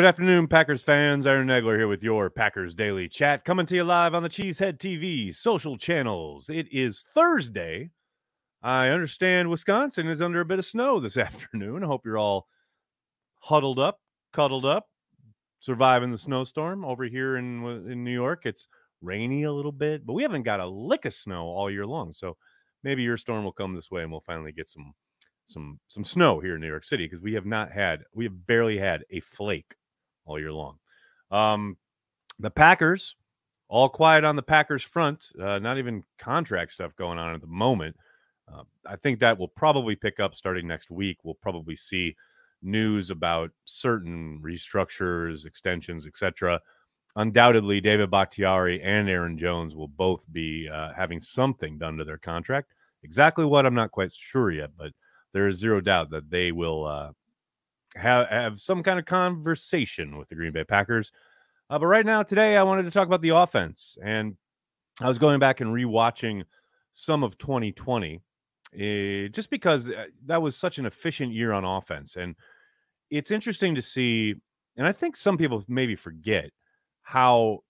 Good afternoon, Packers fans. Aaron Nagler here with your Packers Daily Chat, coming to you live on the Cheesehead TV social channels. It is Thursday. I understand Wisconsin is under a bit of snow this afternoon. I hope you're all huddled up, cuddled up, surviving the snowstorm. Over here in uh, in New York, it's rainy a little bit, but we haven't got a lick of snow all year long. So maybe your storm will come this way, and we'll finally get some some some snow here in New York City because we have not had we have barely had a flake all year long. Um, the Packers, all quiet on the Packers front. Uh, not even contract stuff going on at the moment. Uh, I think that will probably pick up starting next week. We'll probably see news about certain restructures, extensions, etc. Undoubtedly, David Bakhtiari and Aaron Jones will both be uh, having something done to their contract. Exactly what I'm not quite sure yet, but there is zero doubt that they will uh, have, have some kind of conversation with the Green Bay Packers. Uh, but right now, today, I wanted to talk about the offense. And I was going back and rewatching some of 2020 uh, just because uh, that was such an efficient year on offense. And it's interesting to see, and I think some people maybe forget how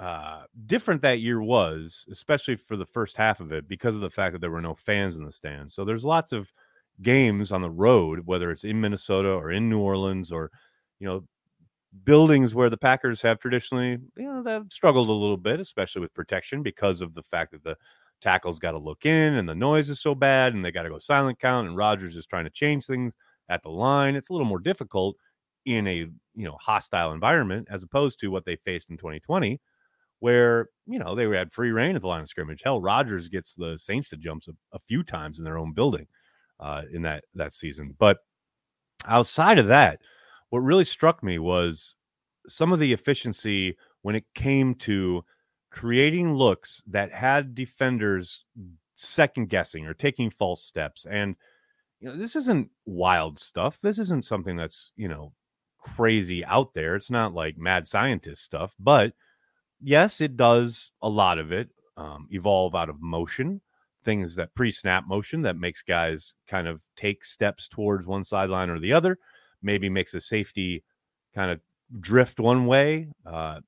uh, different that year was, especially for the first half of it, because of the fact that there were no fans in the stands. So there's lots of games on the road, whether it's in Minnesota or in New Orleans or, you know, buildings where the Packers have traditionally, you know, they've struggled a little bit, especially with protection because of the fact that the tackles got to look in and the noise is so bad and they got to go silent count and Rodgers is trying to change things at the line. It's a little more difficult in a, you know, hostile environment as opposed to what they faced in 2020 where, you know, they had free reign at the line of scrimmage. Hell, Rodgers gets the Saints to jumps a, a few times in their own building uh, in that that season. But outside of that, what really struck me was some of the efficiency when it came to creating looks that had defenders second guessing or taking false steps. And you know, this isn't wild stuff. This isn't something that's you know crazy out there. It's not like mad scientist stuff, but yes, it does a lot of it um, evolve out of motion things that pre-snap motion that makes guys kind of take steps towards one sideline or the other, maybe makes a safety kind of drift one way. Uh,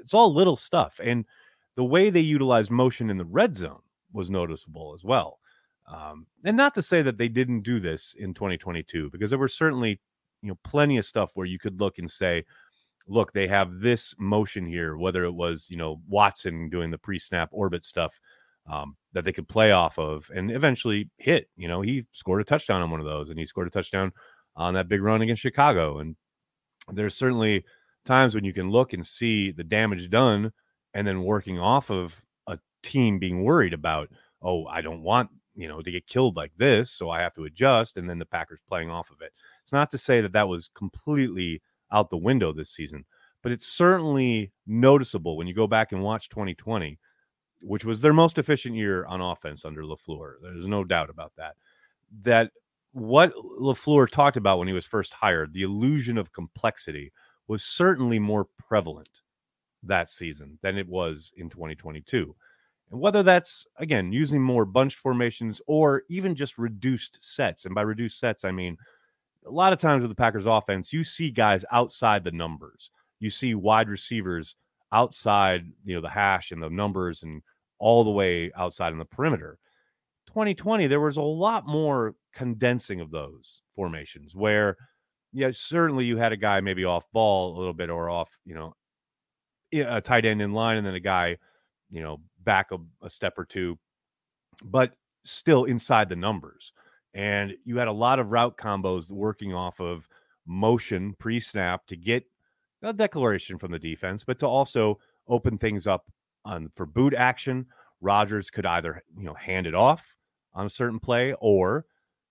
it's all little stuff, and the way they utilized motion in the red zone was noticeable as well. Um, and not to say that they didn't do this in 2022, because there were certainly you know plenty of stuff where you could look and say, look, they have this motion here, whether it was you know Watson doing the pre-snap orbit stuff um, that they could play off of and eventually hit. You know, he scored a touchdown on one of those and he scored a touchdown on that big run against Chicago. And there's certainly times when you can look and see the damage done and then working off of a team being worried about, oh, I don't want, you know, to get killed like this. So I have to adjust. And then the Packers playing off of it. It's not to say that that was completely out the window this season, but it's certainly noticeable when you go back and watch 2020 which was their most efficient year on offense under LaFleur. There's no doubt about that. That what LaFleur talked about when he was first hired, the illusion of complexity, was certainly more prevalent that season than it was in 2022. And whether that's, again, using more bunch formations or even just reduced sets. And by reduced sets, I mean a lot of times with the Packers offense, you see guys outside the numbers. You see wide receivers outside, you know, the hash and the numbers and all the way outside in the perimeter. 2020, there was a lot more condensing of those formations where, yeah, certainly you had a guy maybe off ball a little bit or off, you know, a tight end in line and then a guy, you know, back a, a step or two, but still inside the numbers. And you had a lot of route combos working off of motion pre snap to get a declaration from the defense, but to also open things up on for boot action. Rodgers could either you know hand it off on a certain play or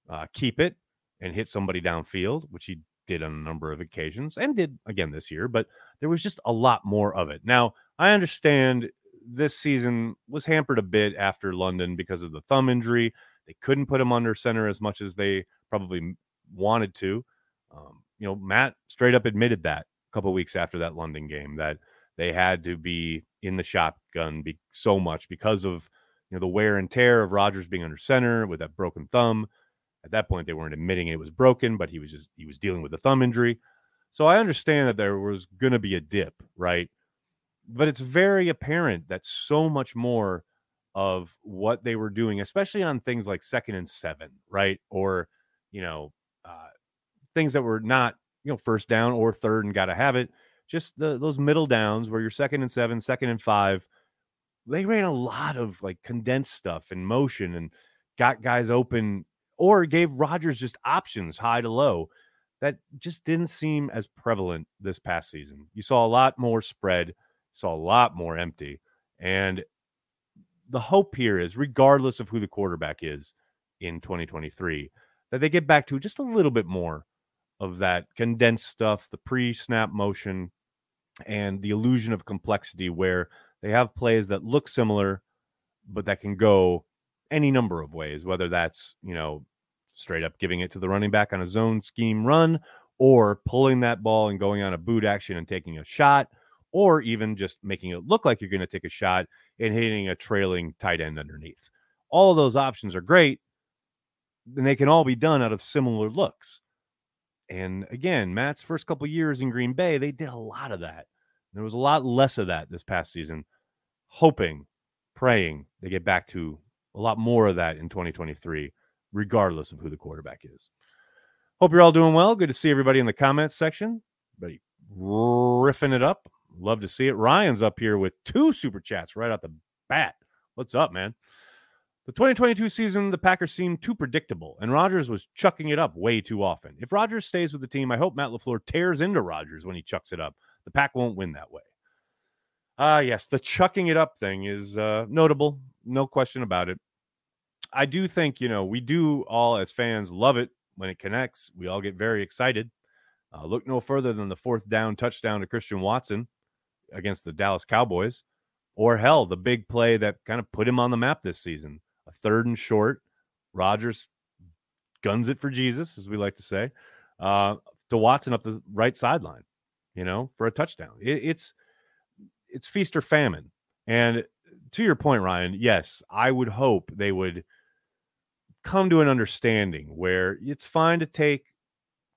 uh, keep it and hit somebody downfield, which he did on a number of occasions and did again this year. But there was just a lot more of it. Now I understand this season was hampered a bit after London because of the thumb injury. They couldn't put him under center as much as they probably wanted to. Um, you know, Matt straight up admitted that a couple weeks after that London game that they had to be in the shotgun be so much because of you know the wear and tear of Rodgers being under center with that broken thumb. At that point, they weren't admitting it was broken, but he was just he was dealing with a thumb injury. So I understand that there was going to be a dip, right? But it's very apparent that so much more of what they were doing, especially on things like second and seven, right? Or, you know, uh, things that were not, you know, first down or third and got to have it. Just the, those middle downs where you're second and seven, second and five. They ran a lot of like condensed stuff and motion and got guys open or gave Rodgers just options high to low that just didn't seem as prevalent this past season. You saw a lot more spread, saw a lot more empty. And the hope here is, regardless of who the quarterback is in 2023, that they get back to just a little bit more of that condensed stuff, the pre snap motion, and the illusion of complexity where they have plays that look similar, but that can go any number of ways, whether that's, you know, straight up giving it to the running back on a zone scheme run, or pulling that ball and going on a boot action and taking a shot, or even just making it look like you're going to take a shot and hitting a trailing tight end underneath. All of those options are great, and they can all be done out of similar looks. And again, Matt's first couple years in Green Bay, they did a lot of that. There was a lot less of that this past season. Hoping, praying they get back to a lot more of that in 2023 regardless of who the quarterback is. Hope you're all doing well. Good to see everybody in the comments section. Everybody riffing it up. Love to see it. Ryan's up here with two super chats right out the bat. What's up, man? The 2022 season, the Packers seemed too predictable, and Rodgers was chucking it up way too often. If Rodgers stays with the team, I hope Matt LaFleur tears into Rodgers when he chucks it up. The Pack won't win that way. Ah, uh, yes, the chucking it up thing is uh, notable. No question about it. I do think, you know, we do all as fans love it when it connects. We all get very excited. Uh, look no further than the fourth down touchdown to Christian Watson against the Dallas Cowboys, or hell, the big play that kind of put him on the map this season. A third and short. Rodgers guns it for Jesus, as we like to say, uh, to Watson up the right sideline, you know, for a touchdown. It, it's it's feast or famine. And to your point, Ryan, yes, I would hope they would – come to an understanding where it's fine to take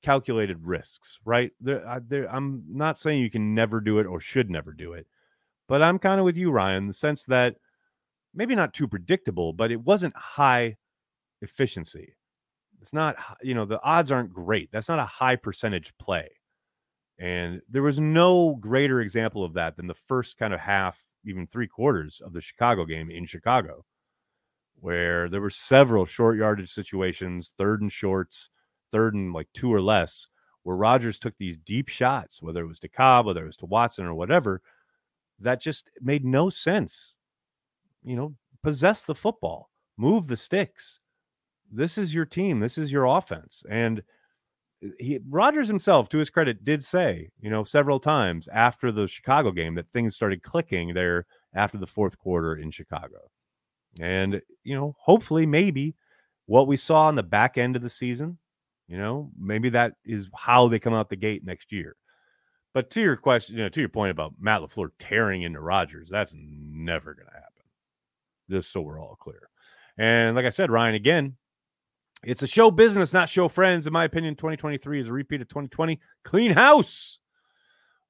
calculated risks, right? There, I, there, I'm not saying you can never do it or should never do it, but I'm kind of with you, Ryan, the sense that maybe not too predictable, but it wasn't high efficiency. It's not, you know, the odds aren't great. That's not a high percentage play. And there was no greater example of that than the first kind of half, even three quarters of the Chicago game in Chicago where there were several short yardage situations, third and shorts, third and like two or less, where Rodgers took these deep shots, whether it was to Cobb, whether it was to Watson or whatever, that just made no sense. You know, possess the football, move the sticks. This is your team. This is your offense. And uh, he Rodgers himself, to his credit, did say, you know, several times after the Chicago game that things started clicking there after the fourth quarter in Chicago. And, you know, hopefully, maybe what we saw on the back end of the season, you know, maybe that is how they come out the gate next year. But to your question, you know, to your point about Matt LaFleur tearing into Rodgers, that's never going to happen. Just so we're all clear. And like I said, Ryan, again, it's a show business, not show friends. In my opinion, 2023 is a repeat of 2020. Clean house.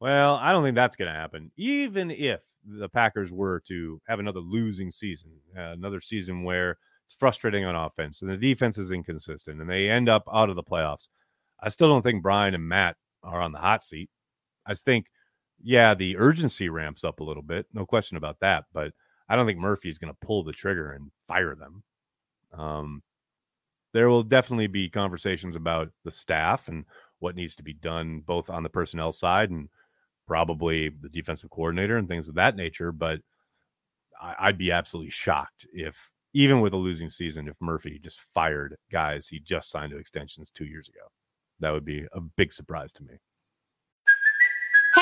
Well, I don't think that's going to happen. Even if the Packers were to have another losing season, uh, another season where it's frustrating on offense and the defense is inconsistent and they end up out of the playoffs, I still don't think Brian and Matt are on the hot seat. I think, yeah, the urgency ramps up a little bit, no question about that. But I don't think Murphy is going to pull the trigger and fire them. Um, there will definitely be conversations about the staff and what needs to be done, both on the personnel side and probably the defensive coordinator and things of that nature. But I, would be absolutely shocked if, even with a losing season, if Murphy just fired guys he just signed to extensions two years ago. That would be a big surprise to me.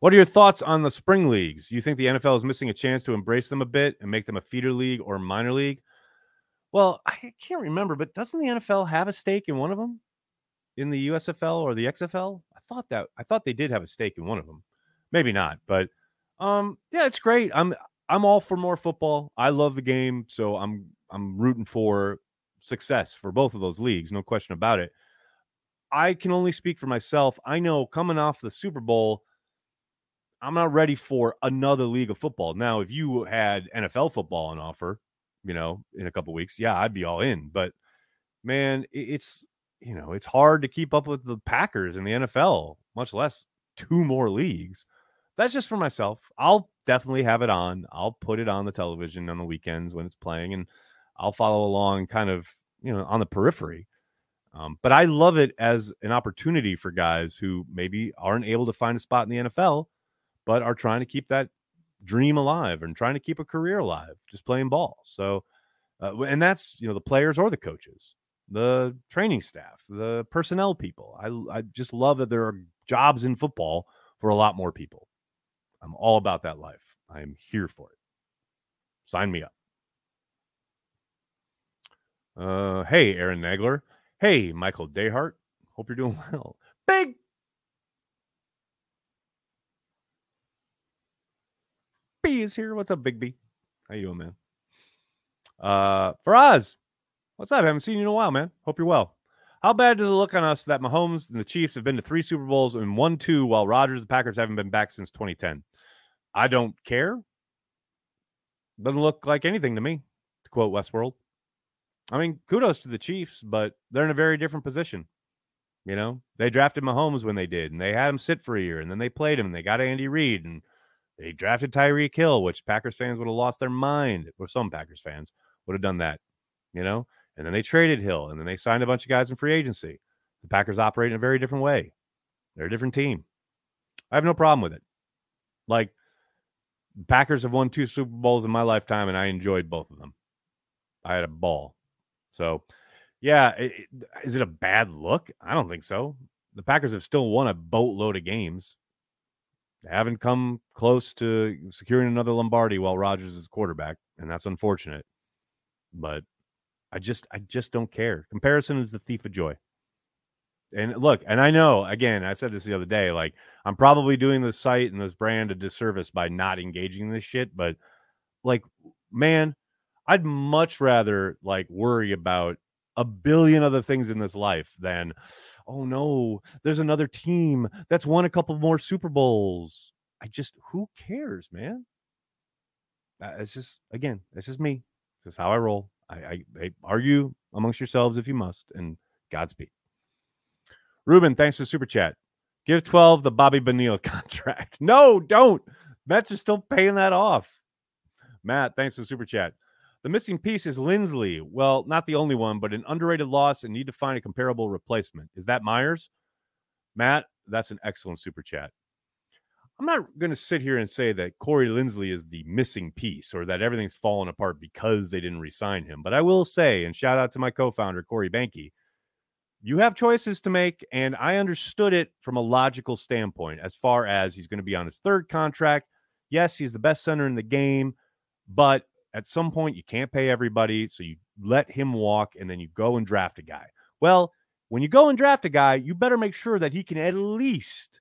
What are your thoughts on the spring leagues? You think the NFL is missing a chance to embrace them a bit and make them a feeder league or minor league? Well, I can't remember, but doesn't the NFL have a stake in one of them? In the USFL or the XFL? I thought that I thought they did have a stake in one of them. Maybe not, but um yeah, it's great. I'm I'm all for more football. I love the game, so I'm I'm rooting for success for both of those leagues, no question about it. I can only speak for myself. I know coming off the Super Bowl, I'm not ready for another league of football. Now, if you had NFL football on offer, you know, in a couple weeks, yeah, I'd be all in. But man, it's you know, it's hard to keep up with the Packers in the NFL, much less two more leagues. That's just for myself. I'll definitely have it on. I'll put it on the television on the weekends when it's playing, and I'll follow along, kind of, you know, on the periphery. Um, but I love it as an opportunity for guys who maybe aren't able to find a spot in the NFL, but are trying to keep that dream alive and trying to keep a career alive, just playing ball. So, uh, and that's you know the players or the coaches, the training staff, the personnel people. I I just love that there are jobs in football for a lot more people. I'm all about that life. I am here for it. Sign me up. Uh, hey, Aaron Nagler. Hey, Michael Dayhart. Hope you're doing well. Big B is here. What's up, Big B? How you doing, man? Uh, Faraz, what's up? I haven't seen you in a while, man. Hope you're well. How bad does it look on us that Mahomes and the Chiefs have been to three Super Bowls and won two, while Rodgers and the Packers haven't been back since 2010? I don't care. Doesn't look like anything to me, to quote Westworld. I mean, kudos to the Chiefs, but they're in a very different position. You know, they drafted Mahomes when they did, and they had him sit for a year, and then they played him, and they got Andy Reid, and they drafted Tyreek Hill, which Packers fans would have lost their mind, or some Packers fans would have done that, you know. And then they traded Hill, and then they signed a bunch of guys in free agency. The Packers operate in a very different way. They're a different team. I have no problem with it. Like, Packers have won two Super Bowls in my lifetime, and I enjoyed both of them. I had a ball. So, yeah, it, is it a bad look? I don't think so. The Packers have still won a boatload of games. Haven't come close to securing another Lombardi while Rodgers is quarterback, and that's unfortunate. But I just, I just don't care. Comparison is the thief of joy. And look, and I know, again, I said this the other day, like I'm probably doing this site and this brand a disservice by not engaging in this shit, but like, man, I'd much rather like worry about a billion other things in this life than, oh no, there's another team that's won a couple more Super Bowls. I just, who cares, man? Uh, it's just, again, it's just me. This is how I roll. I, I, I argue amongst yourselves if you must, and Godspeed. Ruben, thanks for super chat. Give 12 the Bobby Bonilla contract. No, don't. Mets are still paying that off. Matt, thanks for super chat. The missing piece is Linsley. Well, not the only one, but an underrated loss and need to find a comparable replacement. Is that Myers? Matt, that's an excellent super chat. I'm not going to sit here and say that Corey Linsley is the missing piece or that everything's fallen apart because they didn't resign him. But I will say, and shout out to my co founder, Corey Behnke, you have choices to make. And I understood it from a logical standpoint as far as he's going to be on his third contract. Yes, he's the best center in the game, but at some point you can't pay everybody, so you let him walk and then you go and draft a guy. Well, when you go and draft a guy, you better make sure that he can at least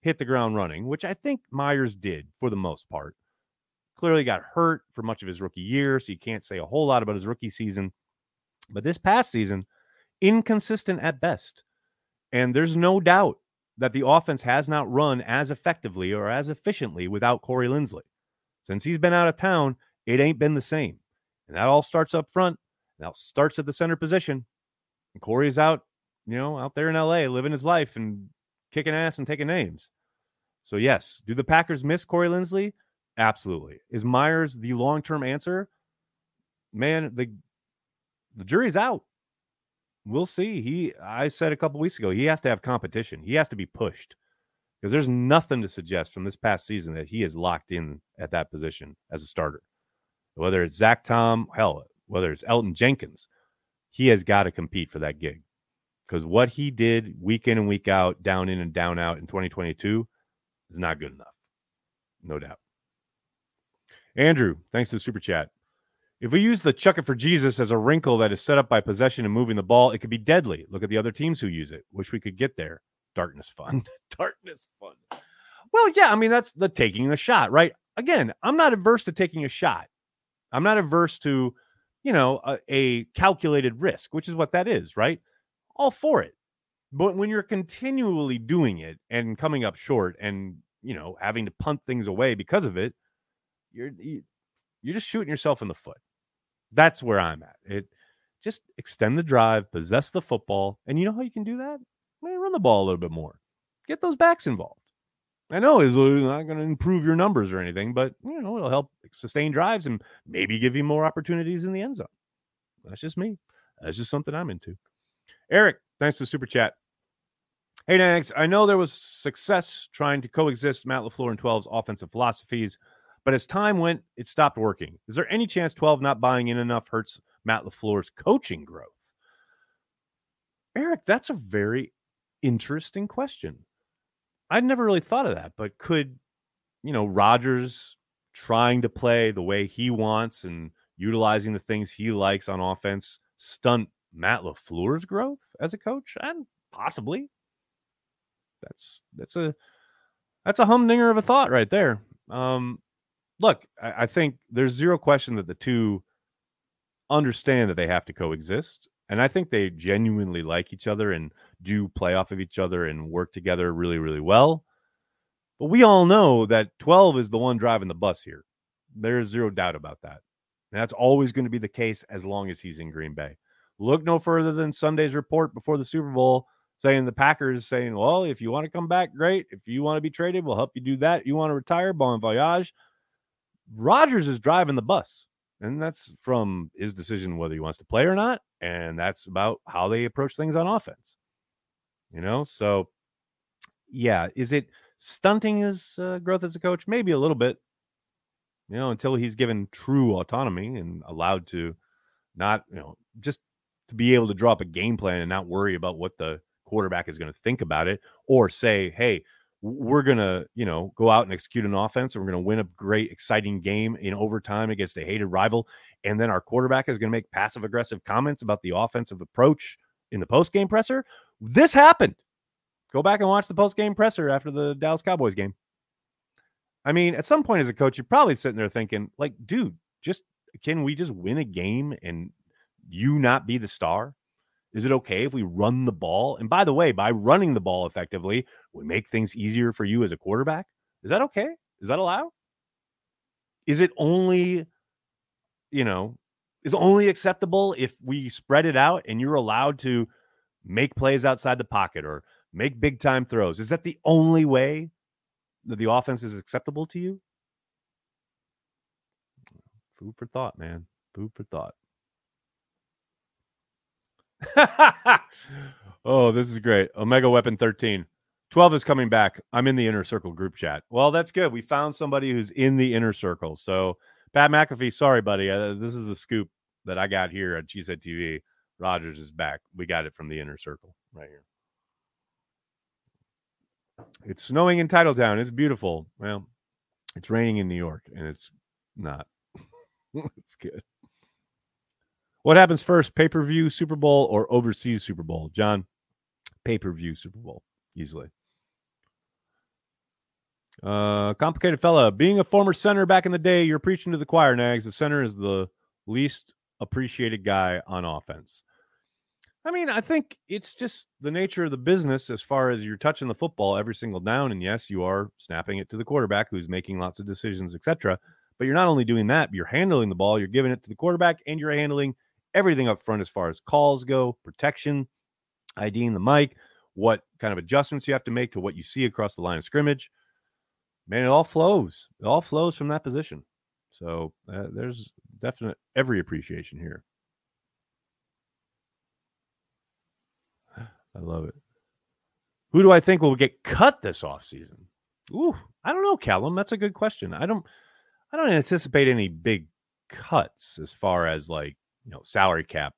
hit the ground running, which I think Myers did for the most part. Clearly got hurt for much of his rookie year, so you can't say a whole lot about his rookie season. But this past season, inconsistent at best. And there's no doubt that the offense has not run as effectively or as efficiently without Corey Linsley. Since he's been out of town, it ain't been the same. And that all starts up front. Now starts at the center position. And Corey's out, you know, out there in LA living his life and kicking ass and taking names. So, yes, do the Packers miss Corey Linsley? Absolutely. Is Myers the long term answer? Man, the the jury's out. We'll see. He I said a couple weeks ago, he has to have competition. He has to be pushed. Because there's nothing to suggest from this past season that he is locked in at that position as a starter. Whether it's Zach Tom, hell, whether it's Elgton Jenkins, he has got to compete for that gig. Because what he did week in and week out, down in and down out in 2022 is not good enough. No doubt. Andrew, thanks to the super chat. If we use the chuck it for Jesus as a wrinkle that is set up by possession and moving the ball, it could be deadly. Look at the other teams who use it. Wish we could get there. Darkness fun. Darkness fun. Well, yeah, I mean, that's the taking the shot, right? Again, I'm not averse to taking a shot. I'm not averse to, you know, a, a calculated risk, which is what that is, right? All for it. But when you're continually doing it and coming up short and, you know, having to punt things away because of it, you're you're just shooting yourself in the foot. That's where I'm at. It just extend the drive, possess the football, and you know how you can do that? Run the ball a little bit more. Get those backs involved. I know it's uh, not going to improve your numbers or anything, but you know it'll help sustain drives and maybe give you more opportunities in the end zone. That's just me. That's just something I'm into. Eric, thanks to super chat. Hey, Nags, I know there was success trying to coexist Matt LaFleur and 12's offensive philosophies but as time went, it stopped working. Is there any chance 12 not buying in enough hurts Matt LaFleur's coaching growth? Eric, that's a very interesting question. I'd never really thought of that, but could, you know, Rodgers trying to play the way he wants and utilizing the things he likes on offense stunt Matt LaFleur's growth as a coach? And possibly. That's that's a that's a humdinger of a thought right there. Um, look, I, I think there's zero question that the two understand that they have to coexist. And I think they genuinely like each other and do play off of each other and work together really, really well. But we all know that 12 is the one driving the bus here. There's zero doubt about that. And that's always going to be the case as long as he's in Green Bay. Look no further than Sunday's report before the Super Bowl saying the Packers saying, well, if you want to come back, great. If you want to be traded, we'll help you do that. You want to retire, bon voyage. Rodgers is driving the bus. And that's from his decision whether he wants to play or not. And that's about how they approach things on offense. You know, so yeah, is it stunting his uh, growth as a coach? Maybe a little bit, you know, until he's given true autonomy and allowed to not, you know, just to be able to draw up a game plan and not worry about what the quarterback is going to think about it or say, hey, we're to, you know, go out and execute an offense and we're to win a great, exciting game in overtime against a hated rival. And then our quarterback is to make passive aggressive comments about the offensive approach in the post game presser. This happened. Go back and watch the post game presser after the Dallas Cowboys game. I mean, at some point as a coach, you're probably sitting there thinking, like, dude, just can we just win a game and you not be the star? Is it okay if we run the ball? And by the way, by running the ball effectively, we make things easier for you as a quarterback. Is that okay? Is that allowed? Is it only, you know, is only acceptable if we spread it out and you're allowed to make plays outside the pocket or make big time throws? Is that the only way that the offense is acceptable to you? Food for thought, man. Food for thought. oh, this is great. Omega Weapon 13. 12 is coming back. I'm in the inner circle group chat. Well, that's good. We found somebody who's in the inner circle. So, Pat McAfee, sorry, buddy. Uh, this is the scoop that I got here at Cheesehead TV. Rodgers is back. We got it from the inner circle right here. It's snowing in Titletown. It's beautiful. Well, it's raining in New York, and it's not. it's good. What happens first, pay per view Super Bowl or overseas Super Bowl? John, pay per view Super Bowl, easily. Uh, complicated fella. Being a former center back in the day, you're preaching to the choir, Nags. The center is the least appreciated guy on offense. I mean, I think it's just the nature of the business as far as you're touching the football every single down. And yes, you are snapping it to the quarterback who's making lots of decisions, etc. But you're not only doing that, you're handling the ball, you're giving it to the quarterback, and you're handling everything up front as far as calls go, protection, IDing the Mike, what kind of adjustments you have to make to what you see across the line of scrimmage. Man, it all flows. It all flows from that position. So uh, there's definite every appreciation here. I love it. Who do I think will get cut this offseason? Ooh, I don't know, Callum. That's a good question. I don't I don't anticipate any big cuts as far as like, you know, salary cap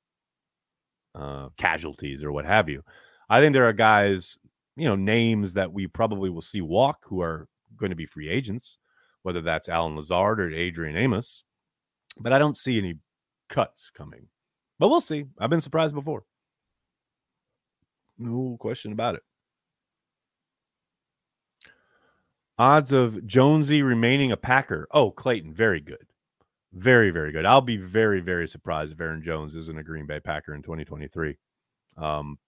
uh casualties or what have you. I think there are guys, you know, names that we probably will see walk who are going to be free agents, whether that's Allen Lazard or Adrian Amos. But I don't see any cuts coming. But we'll see. I've been surprised before. No question about it. Odds of Jonesy remaining a Packer. Oh, Clayton, very good. Very, very good. I'll be very, very surprised if Aaron Jones isn't a Green Bay Packer in 2023. Um,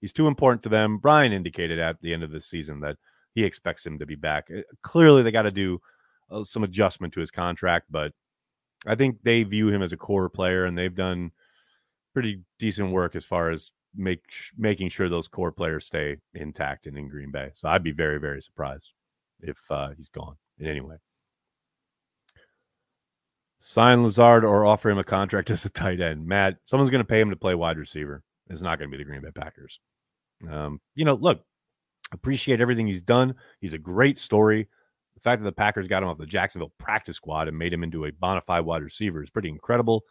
he's too important to them. Brian indicated at the end of the season that he expects him to be back. Uh, clearly, they got to do uh, some adjustment to his contract, but I think they view him as a core player, and they've done pretty decent work as far as make making sure those core players stay intact and in Green Bay. So I'd be very very surprised if uh, he's gone in any way. Sign Lazard or offer him a contract as a tight end. Matt, someone's going to pay him to play wide receiver. It's not going to be the Green Bay Packers. Um, you know, look, appreciate everything he's done. He's a great story. The fact that the Packers got him off the Jacksonville practice squad and made him into a bona fide wide receiver is pretty incredible.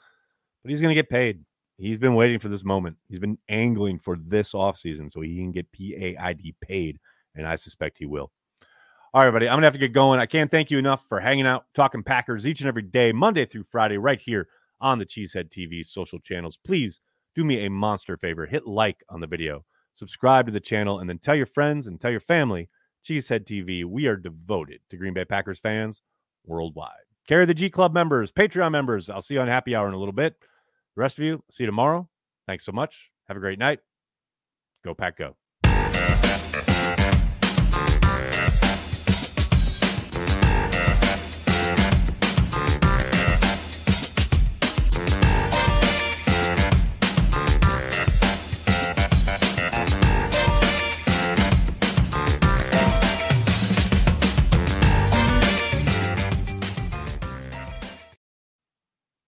But he's going to get paid. He's been waiting for this moment. He's been angling for this offseason so he can get PAID paid, and I suspect he will. All right, everybody, I'm to have to get going. I can't thank you enough for hanging out, talking Packers each and every day, Monday through Friday, right here on the Cheesehead TV social channels. Please do me a monster favor hit like on the video, subscribe to the channel, and then tell your friends and tell your family Cheesehead TV. We are devoted to Green Bay Packers fans worldwide. Carry the G Club members, Patreon members. I'll see you on Happy Hour in a little bit. The rest of you, see you tomorrow. Thanks so much. Have a great night. Go Pack Go.